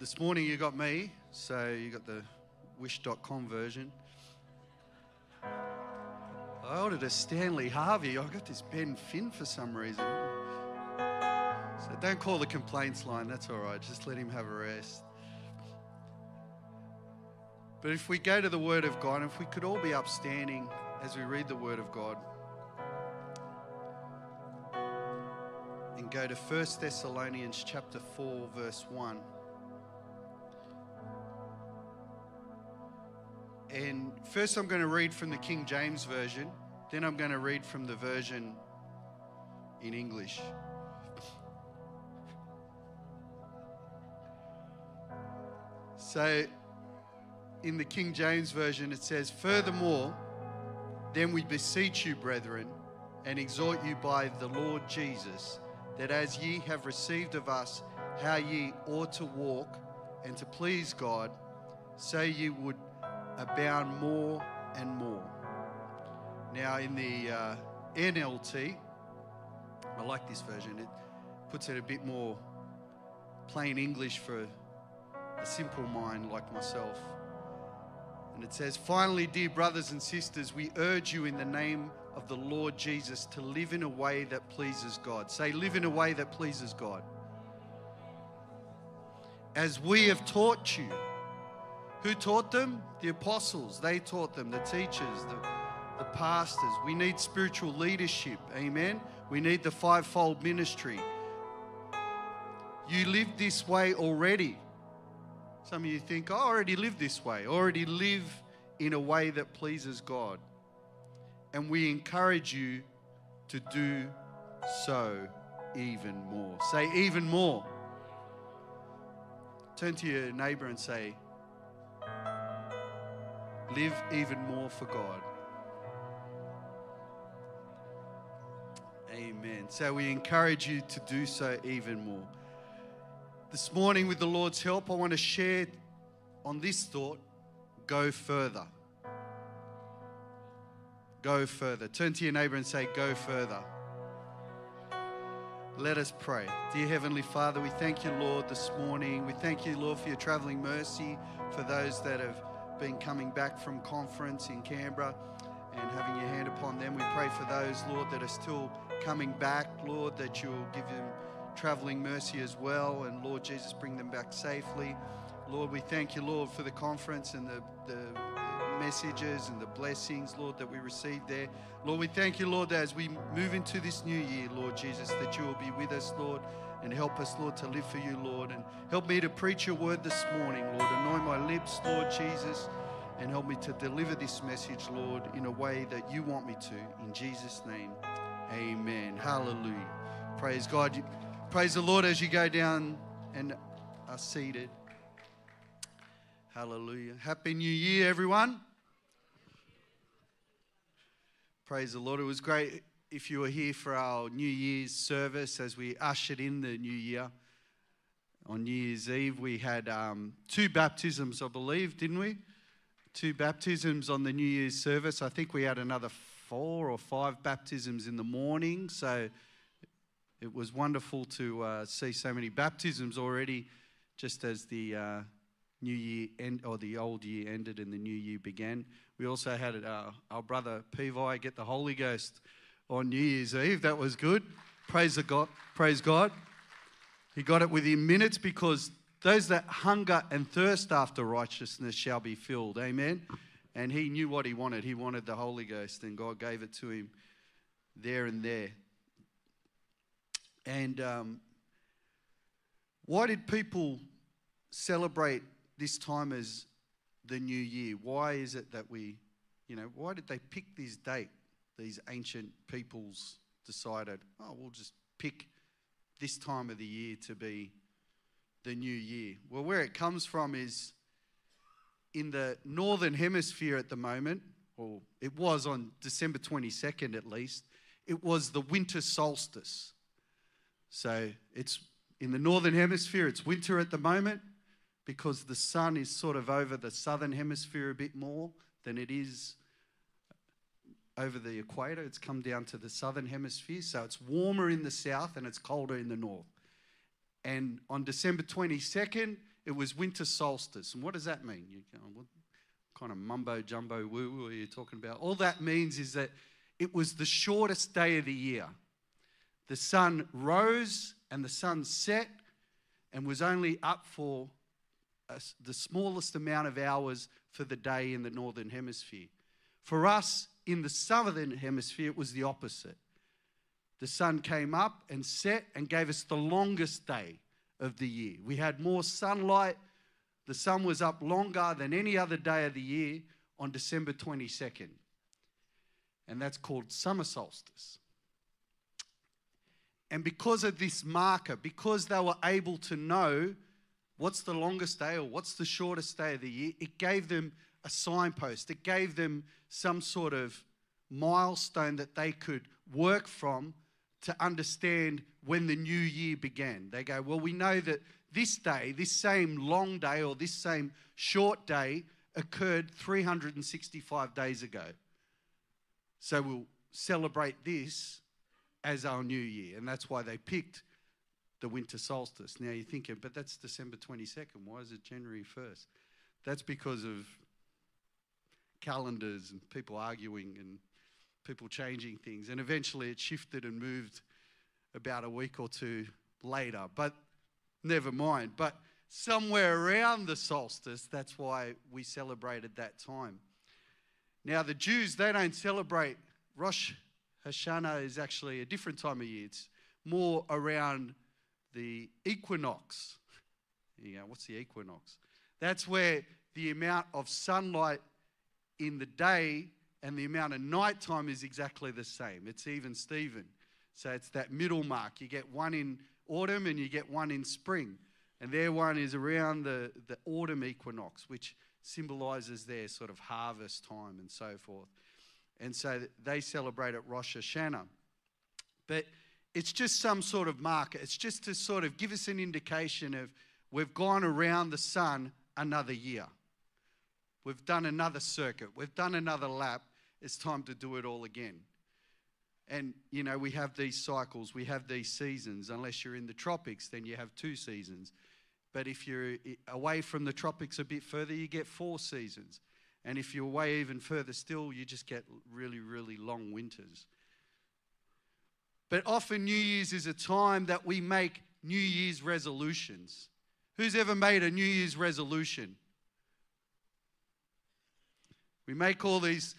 This morning you got me, so you got the wish.com version. I ordered a Stanley Harvey. I got this Ben Finn for some reason. So don't call the complaints line, that's all right. Just let him have a rest. But if we go to the Word of God, if we could all be upstanding as we read the Word of God, and go to 1 Thessalonians chapter 4 verse 1. And first I'm going to read from the King James version, then I'm going to read from the version in English. So in the King James version it says furthermore then we beseech you brethren and exhort you by the Lord Jesus, that as ye have received of us how ye ought to walk and to please God, so ye would abound more and more. Now, in the uh, NLT, I like this version, it puts it a bit more plain English for a simple mind like myself. And it says, Finally, dear brothers and sisters, we urge you in the name of the Lord Jesus to live in a way that pleases God. Say, live in a way that pleases God. As we have taught you. Who taught them? The apostles. They taught them, the teachers, the, the pastors. We need spiritual leadership. Amen. We need the fivefold ministry. You live this way already. Some of you think, I already live this way, I already live in a way that pleases God. And we encourage you to do so even more. Say, even more. Turn to your neighbor and say, live even more for God. Amen. So we encourage you to do so even more. This morning, with the Lord's help, I want to share on this thought go further. Go further. Turn to your neighbor and say, Go further. Let us pray. Dear Heavenly Father, we thank you, Lord, this morning. We thank you, Lord, for your traveling mercy for those that have been coming back from conference in Canberra and having your hand upon them. We pray for those, Lord, that are still coming back, Lord, that you'll give them traveling mercy as well. And Lord Jesus, bring them back safely. Lord, we thank you, Lord, for the conference and the, the messages and the blessings, Lord, that we received there. Lord, we thank you, Lord, as we move into this new year, Lord Jesus, that you will be with us, Lord, and help us, Lord, to live for you, Lord. And help me to preach your word this morning, Lord. Anoint my lips, Lord Jesus, and help me to deliver this message, Lord, in a way that you want me to. In Jesus' name, amen. Hallelujah. Praise God. Praise the Lord as you go down and are seated. Hallelujah. Happy New Year, everyone. Praise the Lord. It was great if you were here for our New Year's service as we ushered in the new year. On New Year's Eve, we had um, two baptisms, I believe, didn't we? Two baptisms on the New Year's service. I think we had another four or five baptisms in the morning. So it was wonderful to uh, see so many baptisms already, just as the uh, new year end or the old year ended and the new year began. We also had uh, our brother Pevi get the Holy Ghost on New Year's Eve. That was good. Praise God. Praise God. He got it within minutes because those that hunger and thirst after righteousness shall be filled. Amen. And he knew what he wanted. He wanted the Holy Ghost, and God gave it to him there and there. And um, why did people celebrate this time as the new year? Why is it that we, you know, why did they pick this date? These ancient peoples decided, oh, we'll just pick this time of the year to be the new year? Well, where it comes from is in the northern hemisphere at the moment, or it was on December 22nd at least, it was the winter solstice. So it's in the northern hemisphere, it's winter at the moment because the sun is sort of over the southern hemisphere a bit more than it is over the equator. It's come down to the southern hemisphere, so it's warmer in the south and it's colder in the north. And on December 22nd, it was winter solstice. And what does that mean? You go, oh, what kind of mumbo jumbo woo woo are you talking about? All that means is that it was the shortest day of the year. The sun rose and the sun set and was only up for a, the smallest amount of hours for the day in the northern hemisphere. For us in the southern hemisphere, it was the opposite. The sun came up and set and gave us the longest day of the year. We had more sunlight. The sun was up longer than any other day of the year on December 22nd. And that's called summer solstice. And because of this marker, because they were able to know what's the longest day or what's the shortest day of the year, it gave them a signpost. It gave them some sort of milestone that they could work from to understand when the new year began. They go, Well, we know that this day, this same long day or this same short day occurred 365 days ago. So we'll celebrate this as our new year. And that's why they picked the winter solstice. Now you're thinking, but that's December 22nd. Why is it January 1st? That's because of calendars and people arguing and people changing things. And eventually it shifted and moved about a week or two later. But never mind. But somewhere around the solstice, that's why we celebrated that time. Now, the Jews, they don't celebrate Rosh Hashanah, is actually a different time of year. It's more around the equinox. You go, what's the equinox? That's where the amount of sunlight in the day and the amount of nighttime is exactly the same. It's even Steven. So it's that middle mark. You get one in autumn and you get one in spring. And their one is around the, the autumn equinox, which symbolizes their sort of harvest time and so forth. And so they celebrate at Rosh Hashanah. But it's just some sort of marker. It's just to sort of give us an indication of we've gone around the sun another year. We've done another circuit. We've done another lap. It's time to do it all again. And, you know, we have these cycles, we have these seasons. Unless you're in the tropics, then you have two seasons. But if you're away from the tropics a bit further, you get four seasons. And if you're away even further still, you just get really, really long winters. But often, New Year's is a time that we make New Year's resolutions. Who's ever made a New Year's resolution? We make all these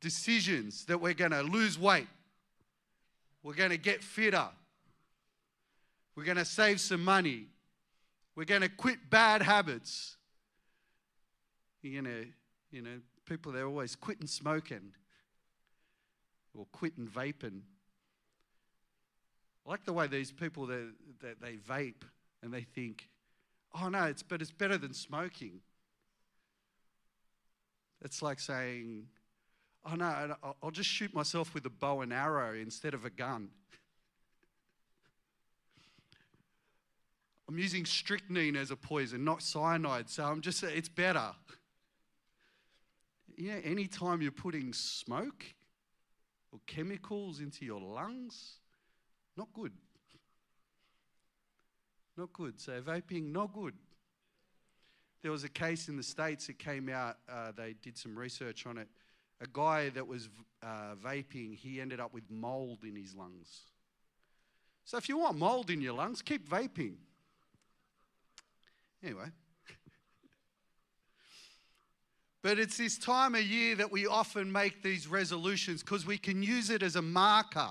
decisions that we're going to lose weight, we're going to get fitter, we're going to save some money, we're going to quit bad habits. Going to, you know, people, they're always quitting smoking or quitting vaping. I like the way these people that, that they vape and they think, oh no, it's but it's better than smoking. It's like saying, oh no, I'll just shoot myself with a bow and arrow instead of a gun. I'm using strychnine as a poison, not cyanide, so I'm just, it's better. Yeah, anytime you're putting smoke or chemicals into your lungs, not good. Not good. So vaping, not good. There was a case in the States that came out, uh, they did some research on it a guy that was uh, vaping, he ended up with mold in his lungs. So if you want mold in your lungs, keep vaping. Anyway. but it's this time of year that we often make these resolutions because we can use it as a marker,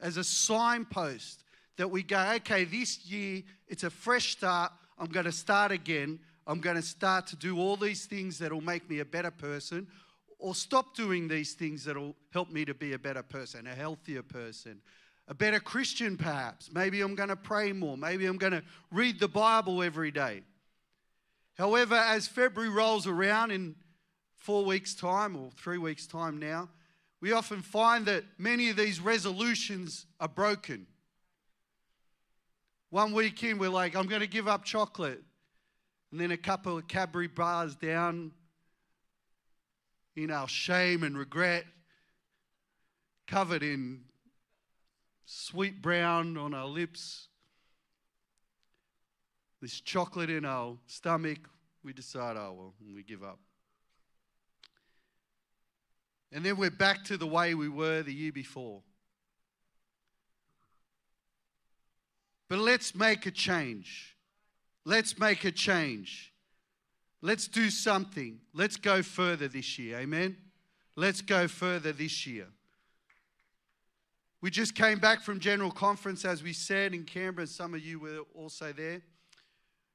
as a signpost that we go, okay, this year it's a fresh start. I'm going to start again. I'm going to start to do all these things that will make me a better person or stop doing these things that will help me to be a better person, a healthier person, a better Christian, perhaps. Maybe I'm going to pray more. Maybe I'm going to read the Bible every day. However, as February rolls around in four weeks' time or three weeks' time now, we often find that many of these resolutions are broken. One weekend, we're like, I'm going to give up chocolate. And then a couple of Cadbury bars down in our shame and regret, covered in sweet brown on our lips, this chocolate in our stomach, we decide, oh, well, we give up. And then we're back to the way we were the year before. But let's make a change. Let's make a change. Let's do something. Let's go further this year. Amen. Let's go further this year. We just came back from General Conference, as we said, in Canberra. Some of you were also there.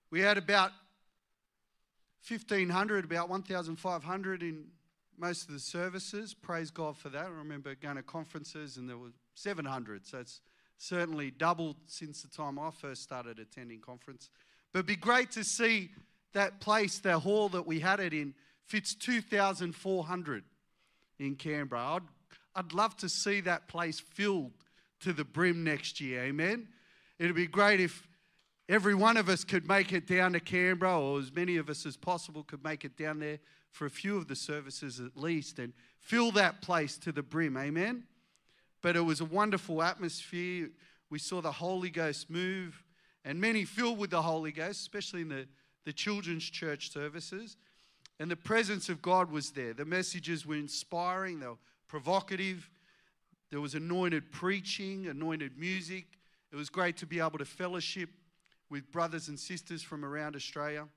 We had about 1,500, about 1,500 in most of the services. Praise God for that. I remember going to conferences and there were 700. So it's certainly doubled since the time I first started attending conference. But it'd be great to see that place, that hall that we had it in, fits 2,400 in Canberra. I'd I'd love to see that place filled to the brim next year. Amen. It'd be great if every one of us could make it down to Canberra, or as many of us as possible could make it down there for a few of the services at least and fill that place to the brim. Amen. But it was a wonderful atmosphere. We saw the Holy Ghost move, and many filled with the Holy Ghost, especially in the, the children's church services. And the presence of God was there. The messages were inspiring, they were provocative. There was anointed preaching, anointed music. It was great to be able to fellowship with brothers and sisters from around Australia.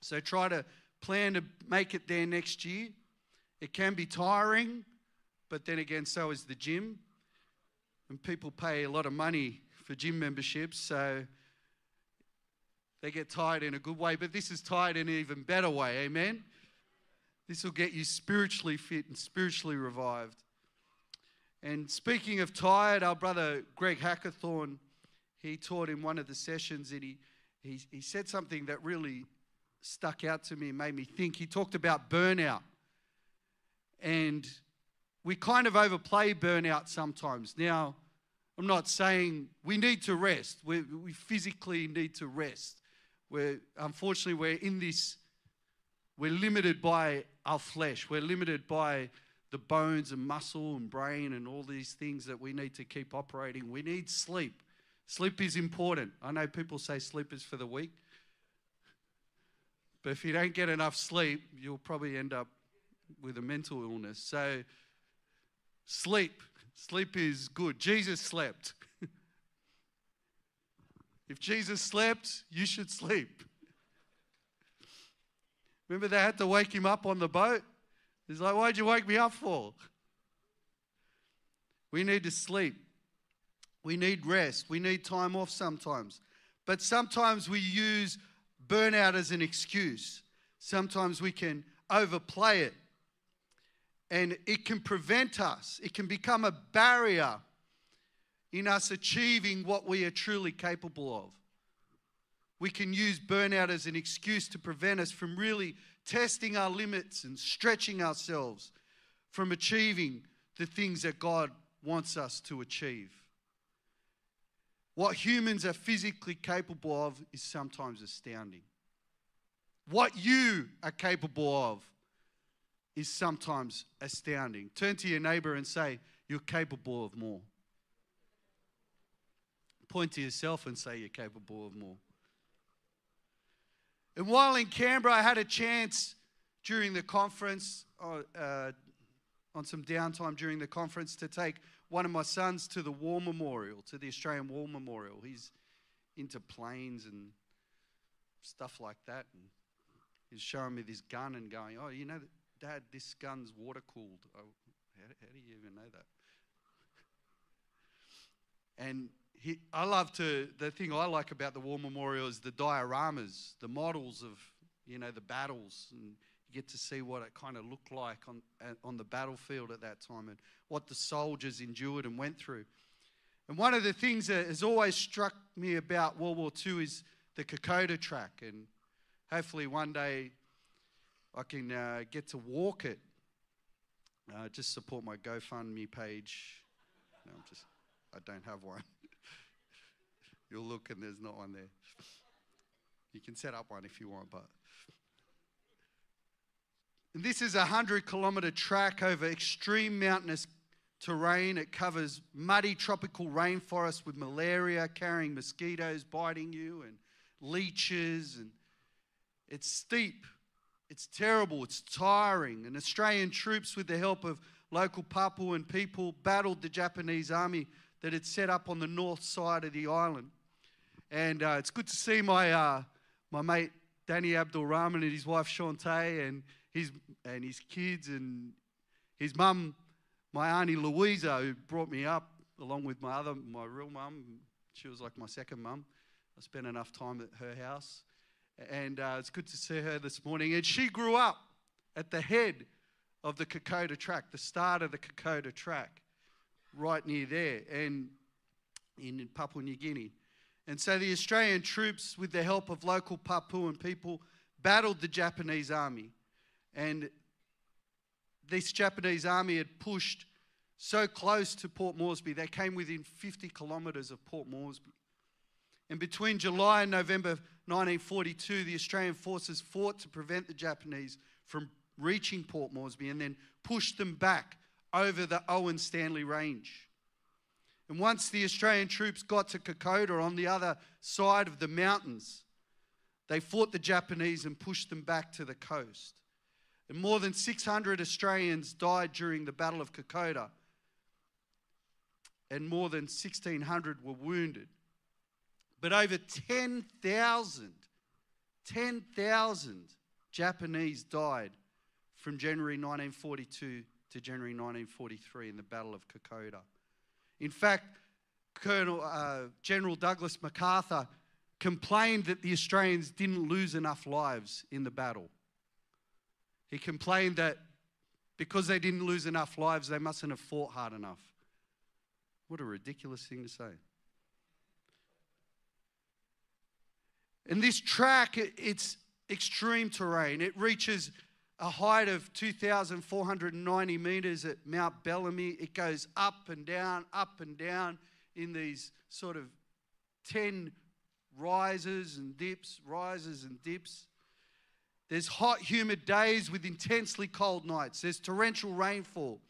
So try to plan to make it there next year. It can be tiring, but then again, so is the gym. And people pay a lot of money for gym memberships, so they get tired in a good way. But this is tired in an even better way, amen? This will get you spiritually fit and spiritually revived. And speaking of tired, our brother Greg Hackathorn, he taught in one of the sessions and he, he, he said something that really stuck out to me and made me think. He talked about burnout. And we kind of overplay burnout sometimes. Now, I'm not saying we need to rest. We, we physically need to rest. We're, unfortunately, we're in this we're limited by our flesh. We're limited by the bones and muscle and brain and all these things that we need to keep operating. We need sleep. Sleep is important. I know people say sleep is for the weak. But if you don't get enough sleep, you'll probably end up with a mental illness. So, sleep. Sleep is good. Jesus slept. If Jesus slept, you should sleep. Remember, they had to wake him up on the boat? He's like, Why'd you wake me up for? We need to sleep. We need rest. We need time off sometimes. But sometimes we use burnout as an excuse. Sometimes we can overplay it. And it can prevent us, it can become a barrier in us achieving what we are truly capable of we can use burnout as an excuse to prevent us from really testing our limits and stretching ourselves from achieving the things that God wants us to achieve. What humans are physically capable of is sometimes astounding. What you are capable of is sometimes astounding. Turn to your neighbor and say, You're capable of more. Point to yourself and say, You're capable of more. And while in Canberra, I had a chance during the conference, uh, uh, on some downtime during the conference, to take one of my sons to the War Memorial, to the Australian War Memorial. He's into planes and stuff like that. And he's showing me this gun and going, Oh, you know, Dad, this gun's water cooled. Oh, how, how do you even know that? And he, I love to, the thing I like about the War Memorial is the dioramas, the models of, you know, the battles. And you get to see what it kind of looked like on, on the battlefield at that time and what the soldiers endured and went through. And one of the things that has always struck me about World War II is the Kokoda track. And hopefully one day I can uh, get to walk it. Uh, just support my GoFundMe page. No, I'm just, I don't have one. You'll look and there's not one there. You can set up one if you want, but. And this is a 100 kilometer track over extreme mountainous terrain. It covers muddy tropical rainforest with malaria, carrying mosquitoes biting you, and leeches. And it's steep, it's terrible, it's tiring. And Australian troops, with the help of local Papuan people, battled the Japanese army that had set up on the north side of the island. And uh, it's good to see my, uh, my mate Danny Abdul Rahman and his wife Shantae and his, and his kids and his mum, my auntie Louisa, who brought me up along with my other, my real mum. She was like my second mum. I spent enough time at her house. And uh, it's good to see her this morning. And she grew up at the head of the Kokoda track, the start of the Kokoda track, right near there, and in Papua New Guinea. And so the Australian troops, with the help of local Papuan people, battled the Japanese army. And this Japanese army had pushed so close to Port Moresby, they came within 50 kilometres of Port Moresby. And between July and November 1942, the Australian forces fought to prevent the Japanese from reaching Port Moresby and then pushed them back over the Owen Stanley Range. And once the Australian troops got to Kokoda on the other side of the mountains, they fought the Japanese and pushed them back to the coast. And more than 600 Australians died during the Battle of Kokoda, and more than 1,600 were wounded. But over 10,000, 10,000 Japanese died from January 1942 to January 1943 in the Battle of Kokoda. In fact, Colonel uh, General Douglas MacArthur complained that the Australians didn't lose enough lives in the battle. He complained that because they didn't lose enough lives, they mustn't have fought hard enough. What a ridiculous thing to say. And this track, it's extreme terrain. It reaches a height of 2,490 meters at Mount Bellamy. It goes up and down, up and down in these sort of 10 rises and dips, rises and dips. There's hot, humid days with intensely cold nights. There's torrential rainfall.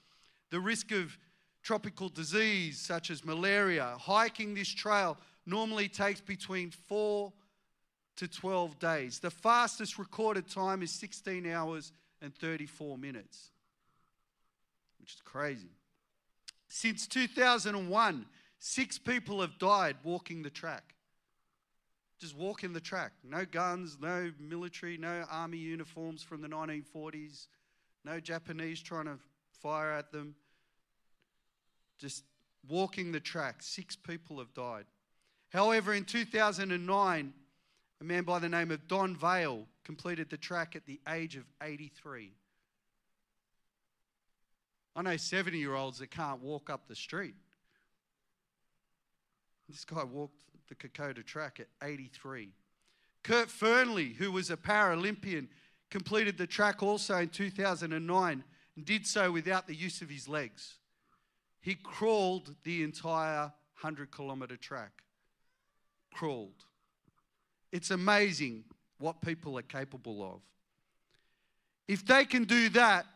The risk of tropical disease such as malaria. Hiking this trail normally takes between four to 12 days. The fastest recorded time is 16 hours and 34 minutes, which is crazy. Since 2001, six people have died walking the track. Just walking the track. No guns, no military, no army uniforms from the 1940s, no Japanese trying to fire at them. Just walking the track. Six people have died. However, in 2009, a man by the name of Don Vale completed the track at the age of 83. I know 70 year olds that can't walk up the street. This guy walked the Kokoda track at 83. Kurt Fearnley, who was a Paralympian, completed the track also in 2009 and did so without the use of his legs. He crawled the entire 100 kilometre track. Crawled. It's amazing what people are capable of. If they can do that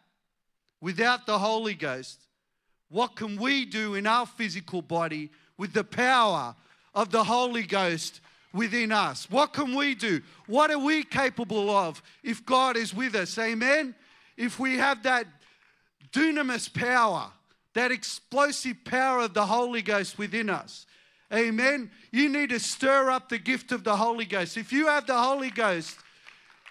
without the Holy Ghost, what can we do in our physical body with the power of the Holy Ghost within us? What can we do? What are we capable of if God is with us? Amen? If we have that dunamis power, that explosive power of the Holy Ghost within us. Amen. You need to stir up the gift of the Holy Ghost. If you have the Holy Ghost,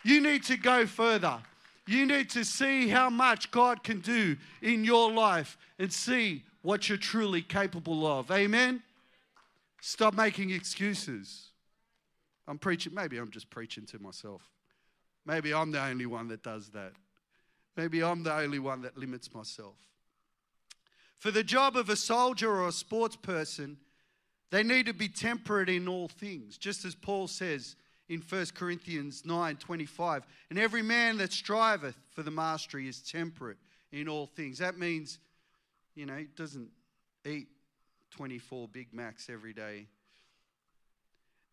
you need to go further. You need to see how much God can do in your life and see what you're truly capable of. Amen. Stop making excuses. I'm preaching, maybe I'm just preaching to myself. Maybe I'm the only one that does that. Maybe I'm the only one that limits myself. For the job of a soldier or a sports person, They need to be temperate in all things, just as Paul says in 1 Corinthians 9 25. And every man that striveth for the mastery is temperate in all things. That means, you know, he doesn't eat 24 Big Macs every day.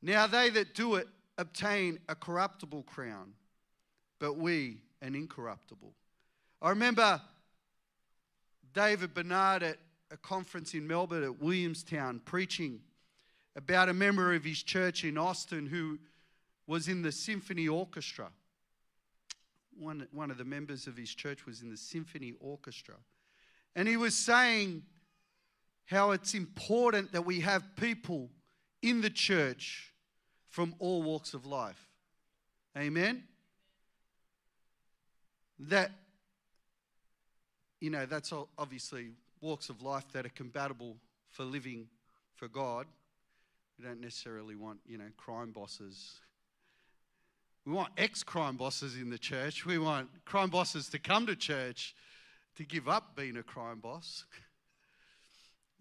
Now they that do it obtain a corruptible crown, but we an incorruptible. I remember David Bernard at a conference in Melbourne at Williamstown preaching about a member of his church in Austin who was in the symphony orchestra. One, one of the members of his church was in the symphony orchestra. And he was saying how it's important that we have people in the church from all walks of life. Amen? That, you know, that's obviously walks of life that are compatible for living for God. We don't necessarily want, you know, crime bosses. We want ex crime bosses in the church. We want crime bosses to come to church to give up being a crime boss.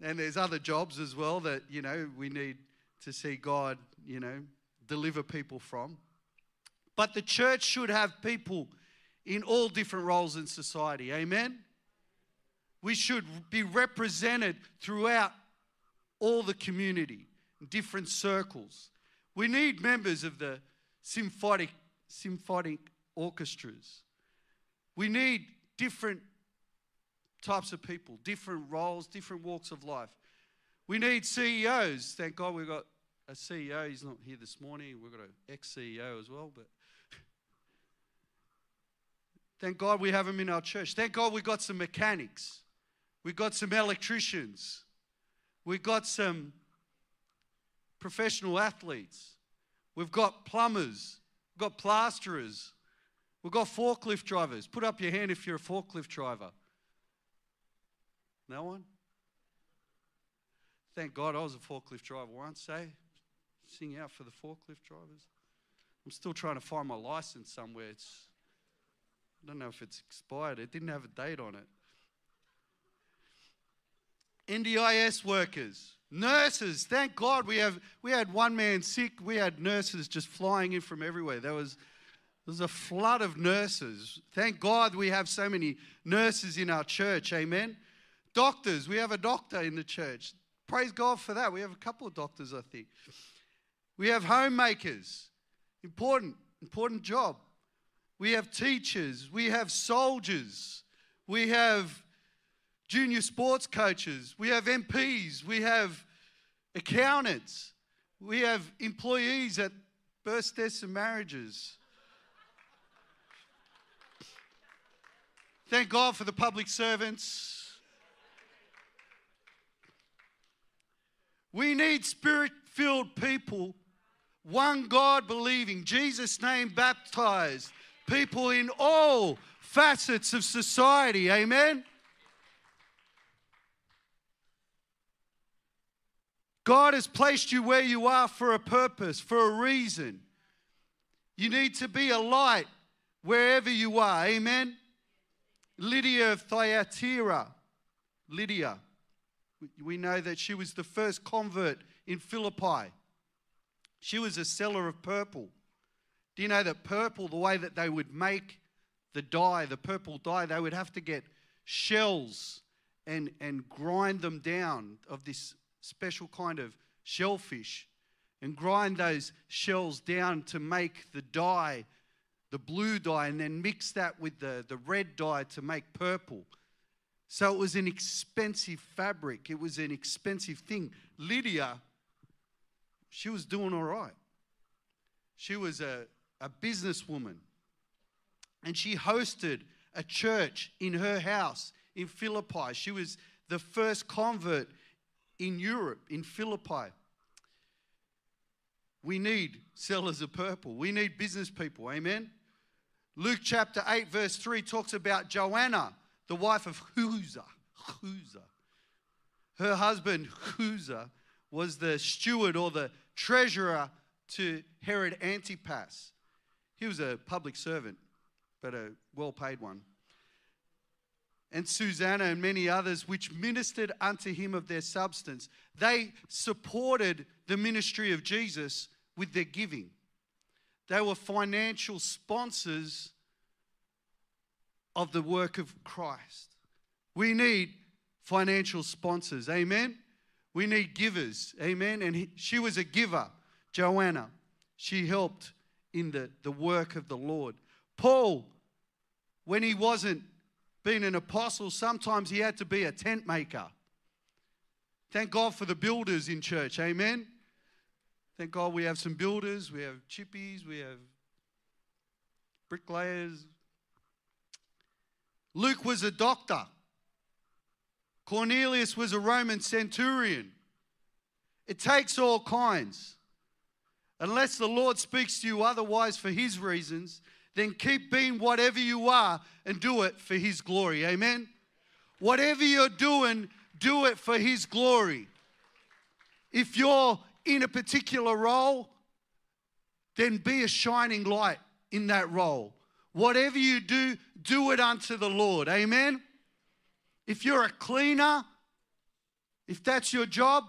and there's other jobs as well that, you know, we need to see God, you know, deliver people from. But the church should have people in all different roles in society. Amen? We should be represented throughout all the community, different circles. We need members of the symphonic, symphonic orchestras. We need different types of people, different roles, different walks of life. We need CEOs. Thank God we've got a CEO. He's not here this morning. We've got an ex CEO as well, but thank God we have him in our church. Thank God we've got some mechanics. We've got some electricians. We've got some professional athletes. We've got plumbers. We've got plasterers. We've got forklift drivers. Put up your hand if you're a forklift driver. No one? Thank God I was a forklift driver once, eh? Sing out for the forklift drivers. I'm still trying to find my license somewhere. It's, I don't know if it's expired. It didn't have a date on it. NDIS workers, nurses. Thank God we have we had one man sick. We had nurses just flying in from everywhere. There was there was a flood of nurses. Thank God we have so many nurses in our church. Amen. Doctors, we have a doctor in the church. Praise God for that. We have a couple of doctors, I think. We have homemakers. Important, important job. We have teachers. We have soldiers. We have junior sports coaches, we have MPs, we have accountants, we have employees at births, deaths, and marriages. Thank God for the public servants. We need spirit filled people, one God believing, Jesus' name baptized, people in all facets of society. Amen. God has placed you where you are for a purpose, for a reason. You need to be a light wherever you are. Amen. Lydia of Thyatira, Lydia, we know that she was the first convert in Philippi. She was a seller of purple. Do you know that purple, the way that they would make the dye, the purple dye, they would have to get shells and, and grind them down of this special kind of shellfish and grind those shells down to make the dye, the blue dye, and then mix that with the, the red dye to make purple. So it was an expensive fabric, it was an expensive thing. Lydia, she was doing all right. She was a, a businesswoman. And she hosted a church in her house in Philippi. She was the first convert in Europe, in Philippi. We need sellers of purple. We need business people. Amen. Luke chapter 8, verse 3 talks about Joanna, the wife of Chuza. Chuza. Her husband, Chuza, was the steward or the treasurer to Herod Antipas. He was a public servant, but a well paid one. And Susanna and many others, which ministered unto him of their substance. They supported the ministry of Jesus with their giving. They were financial sponsors of the work of Christ. We need financial sponsors. Amen. We need givers. Amen. And he, she was a giver, Joanna. She helped in the, the work of the Lord. Paul, when he wasn't being an apostle, sometimes he had to be a tent maker. Thank God for the builders in church. Amen. Thank God we have some builders, we have chippies, we have bricklayers. Luke was a doctor. Cornelius was a Roman centurion. It takes all kinds. Unless the Lord speaks to you otherwise for his reasons, then keep being whatever you are and do it for his glory. Amen. Whatever you're doing, do it for his glory. If you're in a particular role, then be a shining light in that role. Whatever you do, do it unto the Lord. Amen. If you're a cleaner, if that's your job,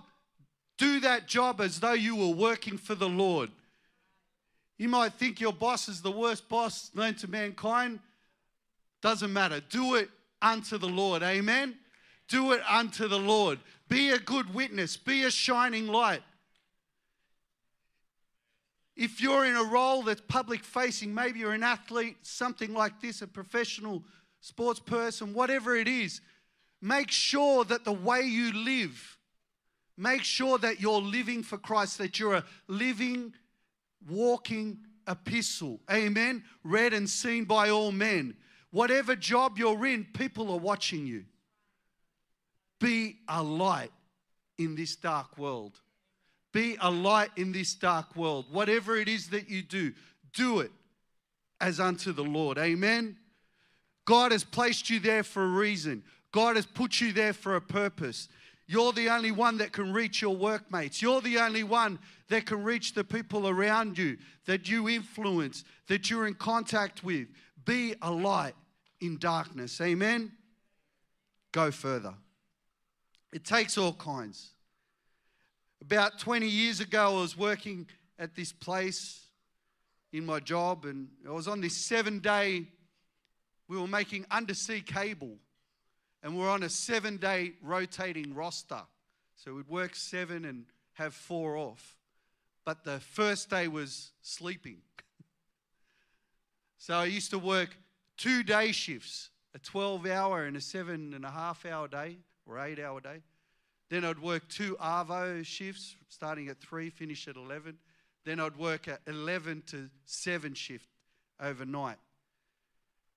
do that job as though you were working for the Lord. You might think your boss is the worst boss known to mankind. Doesn't matter. Do it unto the Lord. Amen. Do it unto the Lord. Be a good witness. Be a shining light. If you're in a role that's public facing, maybe you're an athlete, something like this, a professional sports person, whatever it is, Make sure that the way you live, make sure that you're living for Christ, that you're a living, walking epistle. Amen. Read and seen by all men. Whatever job you're in, people are watching you. Be a light in this dark world. Be a light in this dark world. Whatever it is that you do, do it as unto the Lord. Amen. God has placed you there for a reason. God has put you there for a purpose. You're the only one that can reach your workmates. You're the only one that can reach the people around you that you influence, that you're in contact with. Be a light in darkness. Amen? Go further. It takes all kinds. About 20 years ago, I was working at this place in my job, and I was on this seven day, we were making undersea cable and we're on a seven day rotating roster. So we'd work seven and have four off. But the first day was sleeping. so I used to work two day shifts a 12 hour and a seven and a half hour day or eight hour day. Then I'd work two Arvo shifts starting at three, finish at 11. Then I'd work at 11 to 7 shift overnight.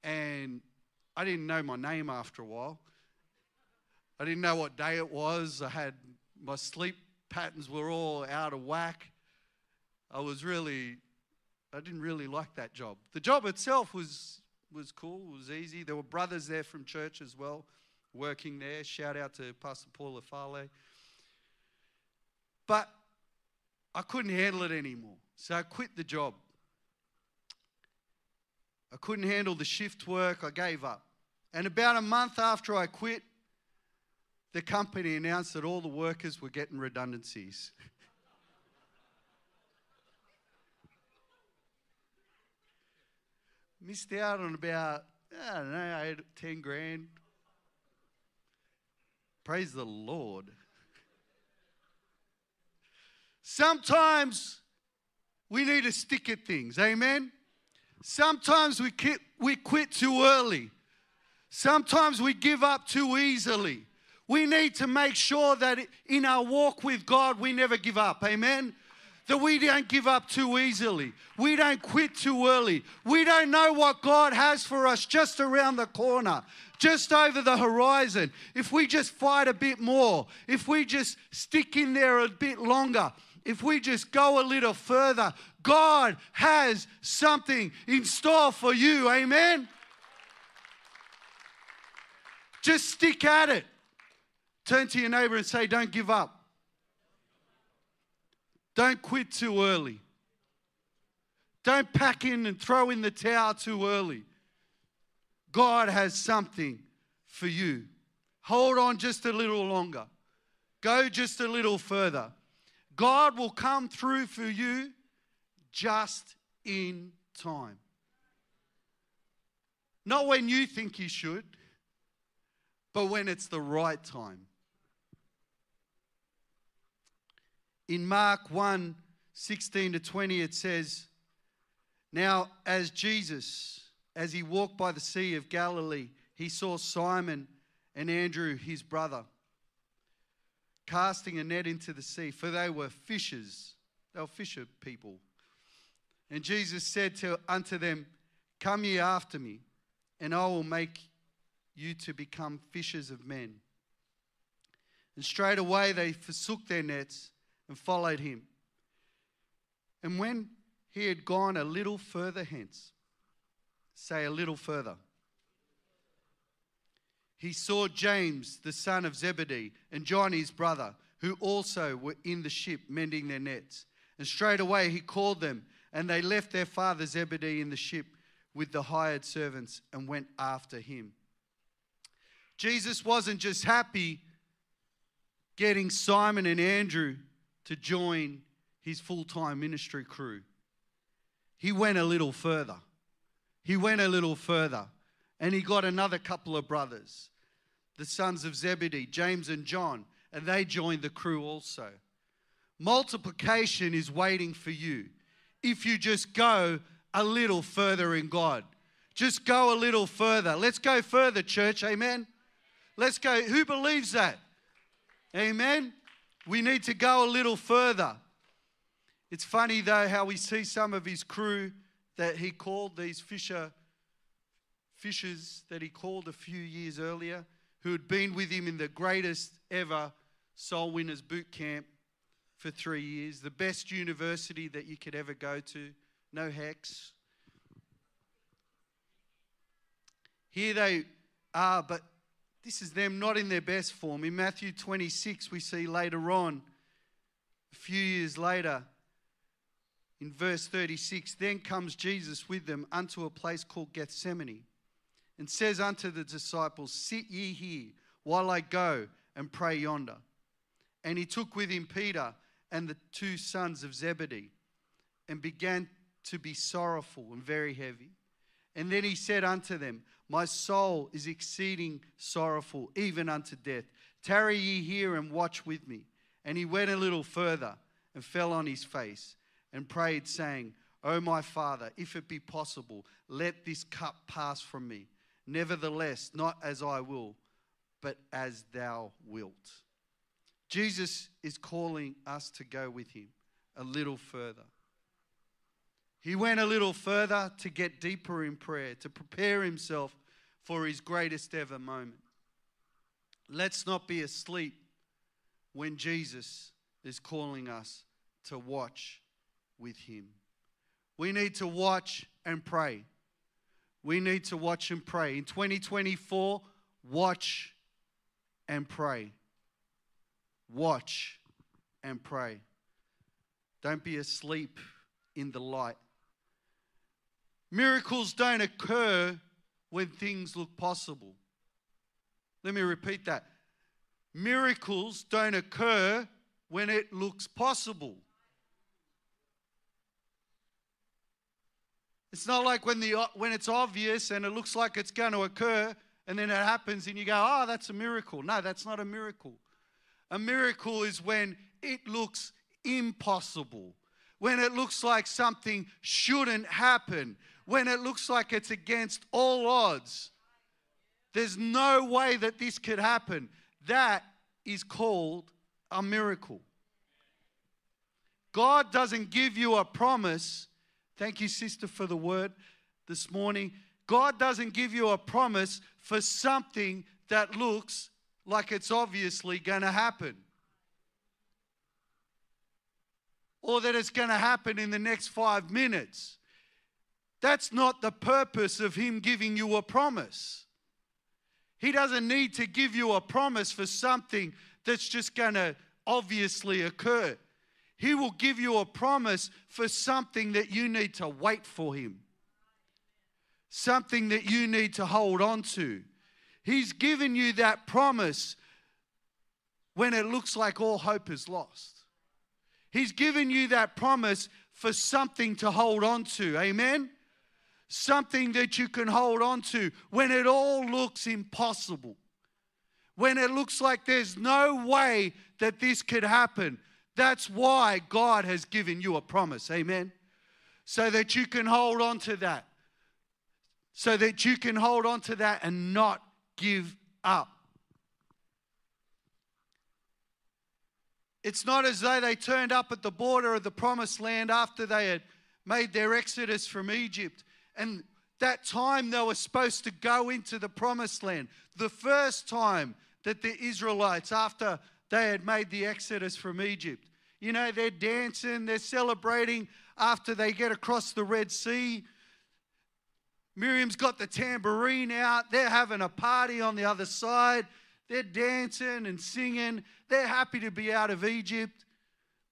And I didn't know my name after a while. I didn't know what day it was. I had my sleep patterns were all out of whack. I was really, I didn't really like that job. The job itself was was cool. It was easy. There were brothers there from church as well, working there. Shout out to Pastor Paul Afale. But I couldn't handle it anymore, so I quit the job. I couldn't handle the shift work. I gave up. And about a month after I quit, the company announced that all the workers were getting redundancies. Missed out on about, I don't know, eight, 10 grand. Praise the Lord. Sometimes we need to stick at things. Amen. Sometimes we quit, we quit too early. Sometimes we give up too easily. We need to make sure that in our walk with God, we never give up. Amen? That we don't give up too easily. We don't quit too early. We don't know what God has for us just around the corner, just over the horizon. If we just fight a bit more, if we just stick in there a bit longer, if we just go a little further, God has something in store for you. Amen? Just stick at it. Turn to your neighbor and say, Don't give up. Don't quit too early. Don't pack in and throw in the towel too early. God has something for you. Hold on just a little longer. Go just a little further. God will come through for you just in time. Not when you think He should, but when it's the right time. In Mark 1 16 to 20, it says, Now, as Jesus, as he walked by the Sea of Galilee, he saw Simon and Andrew, his brother, casting a net into the sea, for they were fishers. They were fisher people. And Jesus said to, unto them, Come ye after me, and I will make you to become fishers of men. And straightway they forsook their nets and followed him. And when he had gone a little further hence, say a little further, he saw James, the son of Zebedee, and John, his brother, who also were in the ship mending their nets. And straightway he called them, and they left their father Zebedee in the ship with the hired servants and went after him. Jesus wasn't just happy getting Simon and Andrew to join his full time ministry crew. He went a little further. He went a little further and he got another couple of brothers, the sons of Zebedee, James and John, and they joined the crew also. Multiplication is waiting for you if you just go a little further in God. Just go a little further. Let's go further, church. Amen. Let's go. Who believes that? Amen. We need to go a little further. It's funny though how we see some of his crew that he called these fisher fishers that he called a few years earlier who had been with him in the greatest ever soul winners boot camp for 3 years, the best university that you could ever go to, no HECS. Here they are, but this is them not in their best form. In Matthew 26, we see later on, a few years later, in verse 36, then comes Jesus with them unto a place called Gethsemane and says unto the disciples, Sit ye here while I go and pray yonder. And he took with him Peter and the two sons of Zebedee and began to be sorrowful and very heavy. And then he said unto them, My soul is exceeding sorrowful, even unto death. Tarry ye here and watch with me. And he went a little further and fell on his face and prayed, saying, O my Father, if it be possible, let this cup pass from me. Nevertheless, not as I will, but as thou wilt. Jesus is calling us to go with him a little further. He went a little further to get deeper in prayer, to prepare himself for his greatest ever moment. Let's not be asleep when Jesus is calling us to watch with him. We need to watch and pray. We need to watch and pray. In 2024, watch and pray. Watch and pray. Don't be asleep in the light. Miracles don't occur when things look possible. Let me repeat that. Miracles don't occur when it looks possible. It's not like when, the, when it's obvious and it looks like it's going to occur and then it happens and you go, oh, that's a miracle. No, that's not a miracle. A miracle is when it looks impossible, when it looks like something shouldn't happen, when it looks like it's against all odds. There's no way that this could happen. That is called a miracle. God doesn't give you a promise. Thank you, sister, for the word this morning. God doesn't give you a promise for something that looks like it's obviously going to happen. Or that it's going to happen in the next five minutes. That's not the purpose of Him giving you a promise. He doesn't need to give you a promise for something that's just going to obviously occur. He will give you a promise for something that you need to wait for Him, something that you need to hold on to. He's given you that promise when it looks like all hope is lost. He's given you that promise for something to hold on to. Amen? Something that you can hold on to when it all looks impossible. When it looks like there's no way that this could happen. That's why God has given you a promise. Amen? So that you can hold on to that. So that you can hold on to that and not give up. It's not as though they turned up at the border of the promised land after they had made their exodus from Egypt. And that time they were supposed to go into the promised land. The first time that the Israelites, after they had made the exodus from Egypt, you know, they're dancing, they're celebrating after they get across the Red Sea. Miriam's got the tambourine out. They're having a party on the other side. They're dancing and singing. They're happy to be out of Egypt.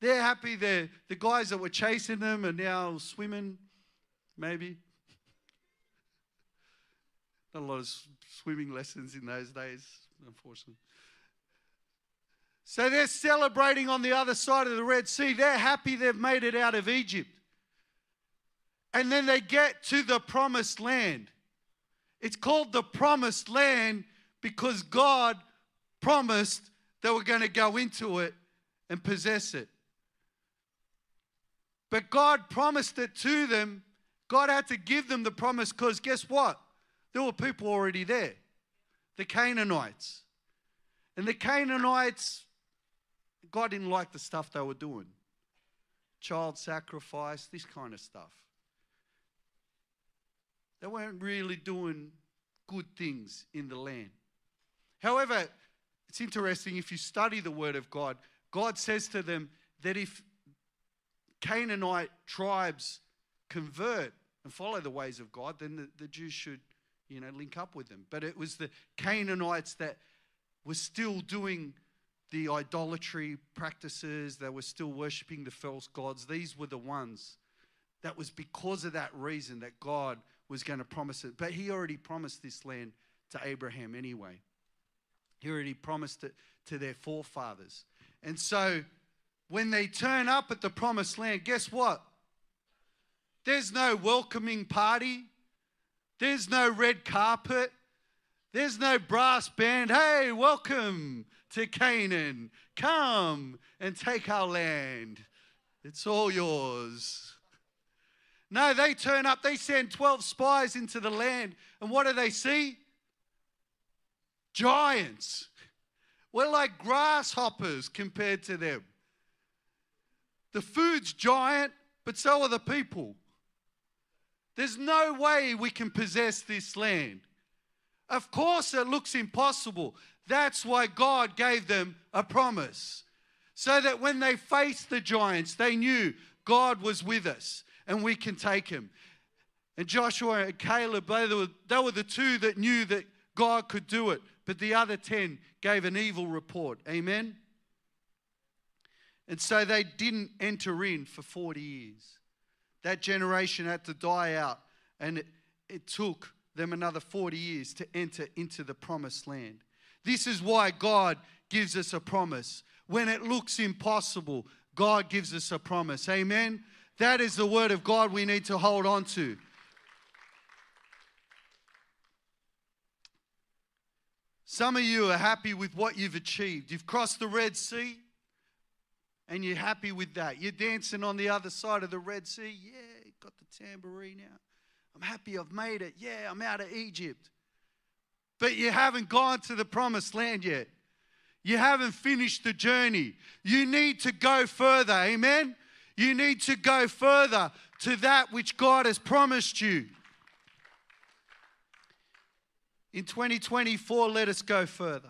They're happy the the guys that were chasing them are now swimming, maybe. Not a lot of swimming lessons in those days, unfortunately. So they're celebrating on the other side of the Red Sea. They're happy they've made it out of Egypt. And then they get to the promised land. It's called the promised land because God promised they were going to go into it and possess it. But God promised it to them. God had to give them the promise because guess what? There were people already there the Canaanites. And the Canaanites, God didn't like the stuff they were doing child sacrifice, this kind of stuff. They weren't really doing good things in the land. However, it's interesting if you study the Word of God, God says to them that if Canaanite tribes convert and follow the ways of God, then the, the Jews should, you know, link up with them. But it was the Canaanites that were still doing the idolatry practices, they were still worshiping the false gods. These were the ones that was because of that reason that God was going to promise it. But He already promised this land to Abraham anyway. He already promised it to their forefathers. And so when they turn up at the promised land, guess what? There's no welcoming party. There's no red carpet. There's no brass band. Hey, welcome to Canaan. Come and take our land. It's all yours. No, they turn up, they send 12 spies into the land. And what do they see? Giants. We're like grasshoppers compared to them. The food's giant, but so are the people. There's no way we can possess this land. Of course, it looks impossible. That's why God gave them a promise. So that when they faced the giants, they knew God was with us and we can take him. And Joshua and Caleb, they were, they were the two that knew that God could do it but the other 10 gave an evil report. Amen? And so they didn't enter in for 40 years. That generation had to die out, and it, it took them another 40 years to enter into the promised land. This is why God gives us a promise. When it looks impossible, God gives us a promise. Amen? That is the word of God we need to hold on to. Some of you are happy with what you've achieved. You've crossed the Red Sea and you're happy with that. You're dancing on the other side of the Red Sea. Yeah, got the tambourine out. I'm happy I've made it. Yeah, I'm out of Egypt. But you haven't gone to the promised land yet. You haven't finished the journey. You need to go further. Amen? You need to go further to that which God has promised you. In 2024, let us go further.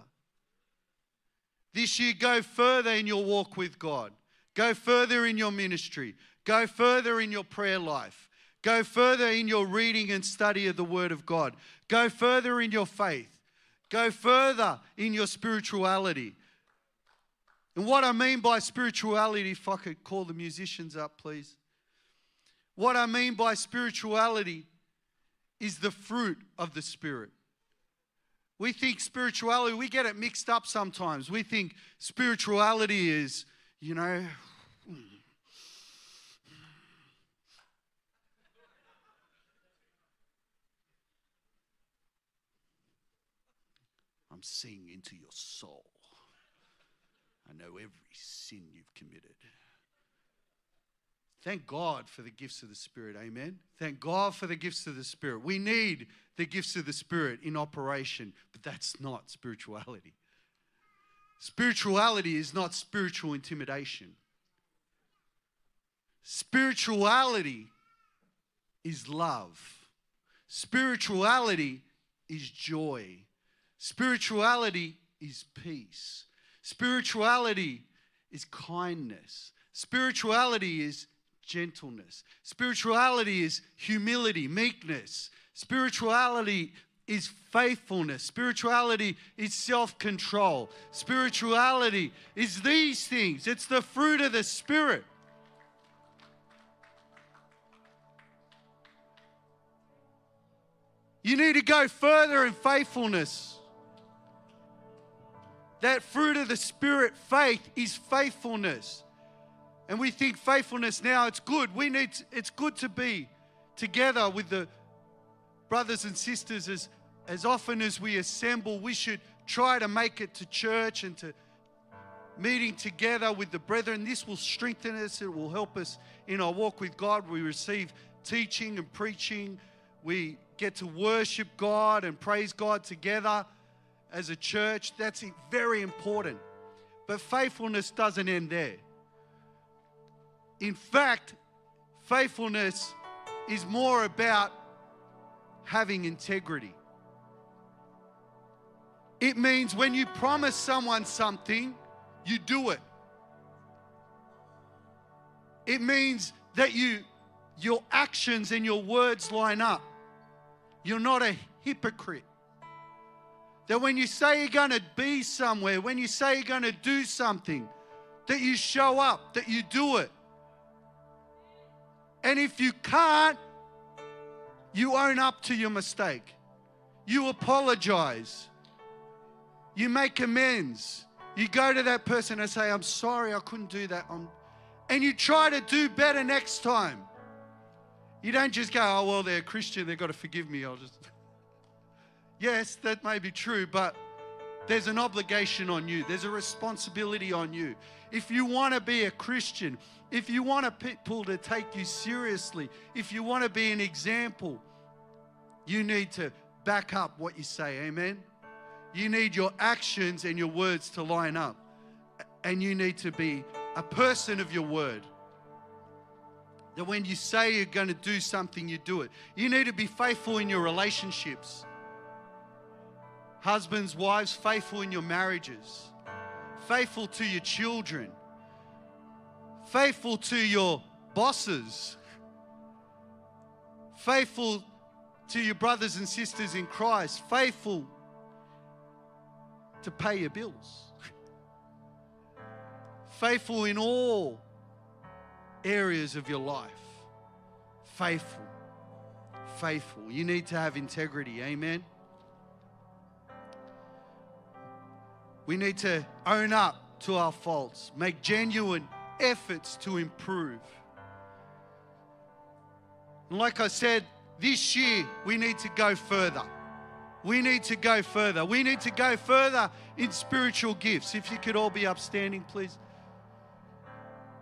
This year, go further in your walk with God. Go further in your ministry. Go further in your prayer life. Go further in your reading and study of the Word of God. Go further in your faith. Go further in your spirituality. And what I mean by spirituality, if I could call the musicians up, please. What I mean by spirituality is the fruit of the Spirit. We think spirituality, we get it mixed up sometimes. We think spirituality is, you know, I'm seeing into your soul. I know every sin you've committed. Thank God for the gifts of the Spirit. Amen. Thank God for the gifts of the Spirit. We need the gifts of the Spirit in operation, but that's not spirituality. Spirituality is not spiritual intimidation. Spirituality is love. Spirituality is joy. Spirituality is peace. Spirituality is kindness. Spirituality is gentleness. Spirituality is humility, meekness. Spirituality is faithfulness. Spirituality is self control. Spirituality is these things. It's the fruit of the Spirit. You need to go further in faithfulness. That fruit of the Spirit, faith, is faithfulness. And we think faithfulness now, it's good. We need, to, it's good to be together with the brothers and sisters as, as often as we assemble. We should try to make it to church and to meeting together with the brethren. This will strengthen us, it will help us in our walk with God. We receive teaching and preaching. We get to worship God and praise God together as a church. That's very important. But faithfulness doesn't end there. In fact, faithfulness is more about having integrity. It means when you promise someone something, you do it. It means that you your actions and your words line up. You're not a hypocrite. That when you say you're going to be somewhere, when you say you're going to do something, that you show up, that you do it. And if you can't, you own up to your mistake. You apologize. You make amends. You go to that person and say, I'm sorry, I couldn't do that. I'm... And you try to do better next time. You don't just go, oh, well, they're a Christian, they've got to forgive me. I'll just. Yes, that may be true, but there's an obligation on you, there's a responsibility on you. If you want to be a Christian, if you want people to take you seriously, if you want to be an example, you need to back up what you say. Amen. You need your actions and your words to line up. And you need to be a person of your word. That when you say you're going to do something, you do it. You need to be faithful in your relationships. Husbands, wives, faithful in your marriages, faithful to your children, faithful to your bosses, faithful to your brothers and sisters in Christ, faithful to pay your bills, faithful in all areas of your life. Faithful. Faithful. You need to have integrity. Amen. We need to own up to our faults, make genuine efforts to improve. And like I said, this year we need to go further. We need to go further. We need to go further in spiritual gifts. If you could all be upstanding, please.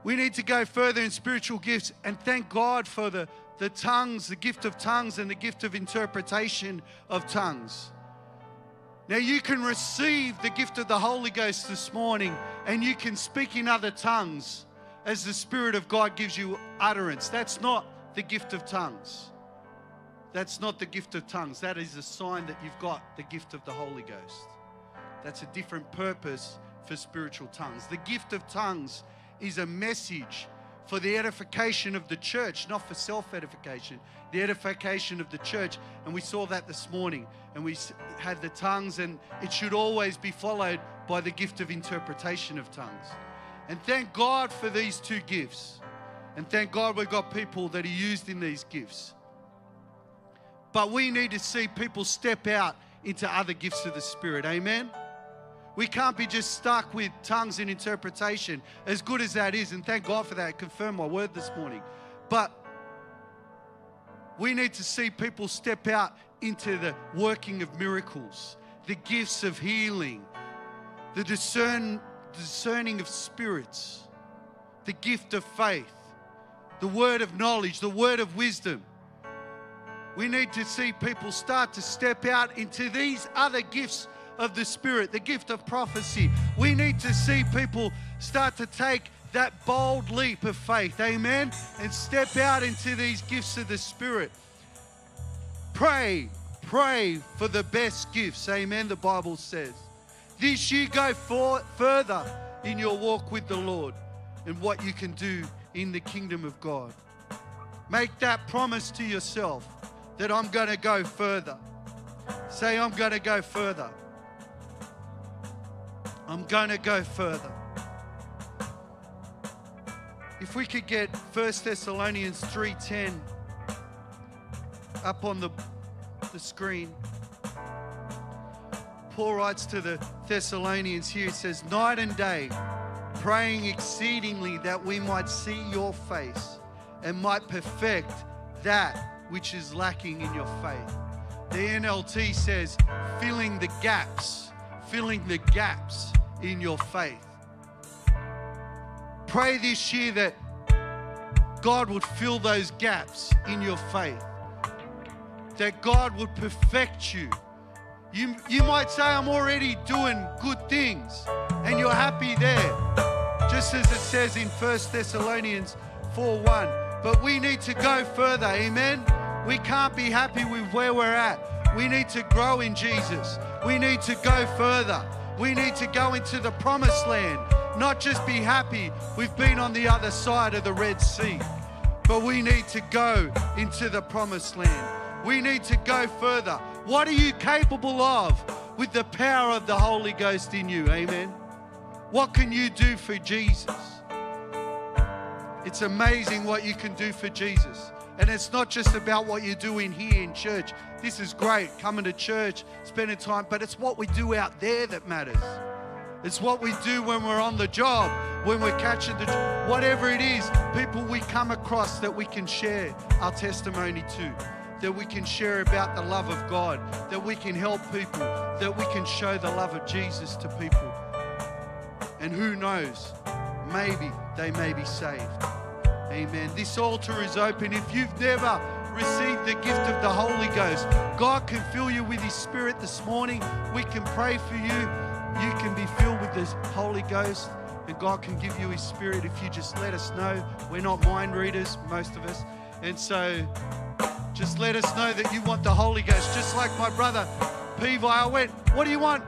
We need to go further in spiritual gifts and thank God for the, the tongues, the gift of tongues, and the gift of interpretation of tongues. Now, you can receive the gift of the Holy Ghost this morning and you can speak in other tongues as the Spirit of God gives you utterance. That's not the gift of tongues. That's not the gift of tongues. That is a sign that you've got the gift of the Holy Ghost. That's a different purpose for spiritual tongues. The gift of tongues is a message for the edification of the church, not for self edification, the edification of the church. And we saw that this morning. And we had the tongues, and it should always be followed by the gift of interpretation of tongues. And thank God for these two gifts. And thank God we've got people that are used in these gifts. But we need to see people step out into other gifts of the Spirit. Amen? We can't be just stuck with tongues and interpretation, as good as that is. And thank God for that. Confirm my word this morning. But we need to see people step out into the working of miracles, the gifts of healing, the discern, discerning of spirits, the gift of faith, the word of knowledge, the word of wisdom. We need to see people start to step out into these other gifts of the Spirit, the gift of prophecy. We need to see people start to take that bold leap of faith, amen, and step out into these gifts of the Spirit. Pray, pray for the best gifts, amen, the Bible says. This year, go for, further in your walk with the Lord and what you can do in the kingdom of God. Make that promise to yourself that I'm going to go further. Say, I'm going to go further. I'm going to go further. If we could get 1 Thessalonians 3:10 up on the, the screen. Paul writes to the Thessalonians here, he says, Night and day, praying exceedingly that we might see your face and might perfect that which is lacking in your faith. The NLT says, filling the gaps, filling the gaps in your faith. Pray this year that God would fill those gaps in your faith, that God would perfect you. You, you might say, I'm already doing good things, and you're happy there, just as it says in 1 Thessalonians 4 1. But we need to go further, amen? We can't be happy with where we're at. We need to grow in Jesus. We need to go further. We need to go into the promised land, not just be happy we've been on the other side of the Red Sea, but we need to go into the promised land. We need to go further. What are you capable of with the power of the Holy Ghost in you? Amen. What can you do for Jesus? It's amazing what you can do for Jesus. And it's not just about what you're doing here in church. This is great, coming to church, spending time, but it's what we do out there that matters. It's what we do when we're on the job, when we're catching the, whatever it is, people we come across that we can share our testimony to, that we can share about the love of God, that we can help people, that we can show the love of Jesus to people. And who knows, maybe they may be saved. Amen. This altar is open. If you've never received the gift of the Holy Ghost, God can fill you with His Spirit this morning. We can pray for you. You can be filled with the Holy Ghost, and God can give you His Spirit if you just let us know. We're not mind readers, most of us. And so just let us know that you want the Holy Ghost. Just like my brother Pevi, I went, What do you want?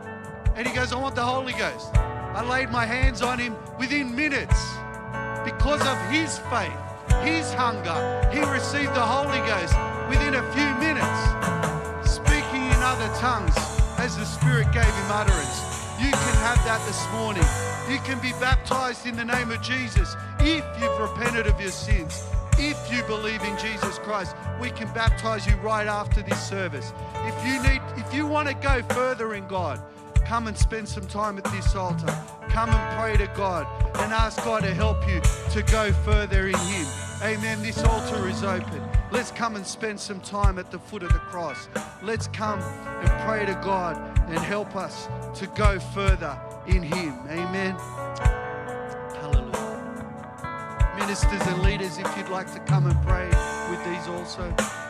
And he goes, I want the Holy Ghost. I laid my hands on him within minutes because of his faith, his hunger, he received the Holy Ghost within a few minutes, speaking in other tongues as the Spirit gave him utterance. You can have that this morning. You can be baptized in the name of Jesus if you've repented of your sins. If you believe in Jesus Christ, we can baptize you right after this service. If you need if you want to go further in God, come and spend some time at this altar. Come and pray to God and ask God to help you to go further in Him. Amen. This altar is open. Let's come and spend some time at the foot of the cross. Let's come and pray to God and help us to go further in Him. Amen. Hallelujah. Ministers and leaders, if you'd like to come and pray with these also.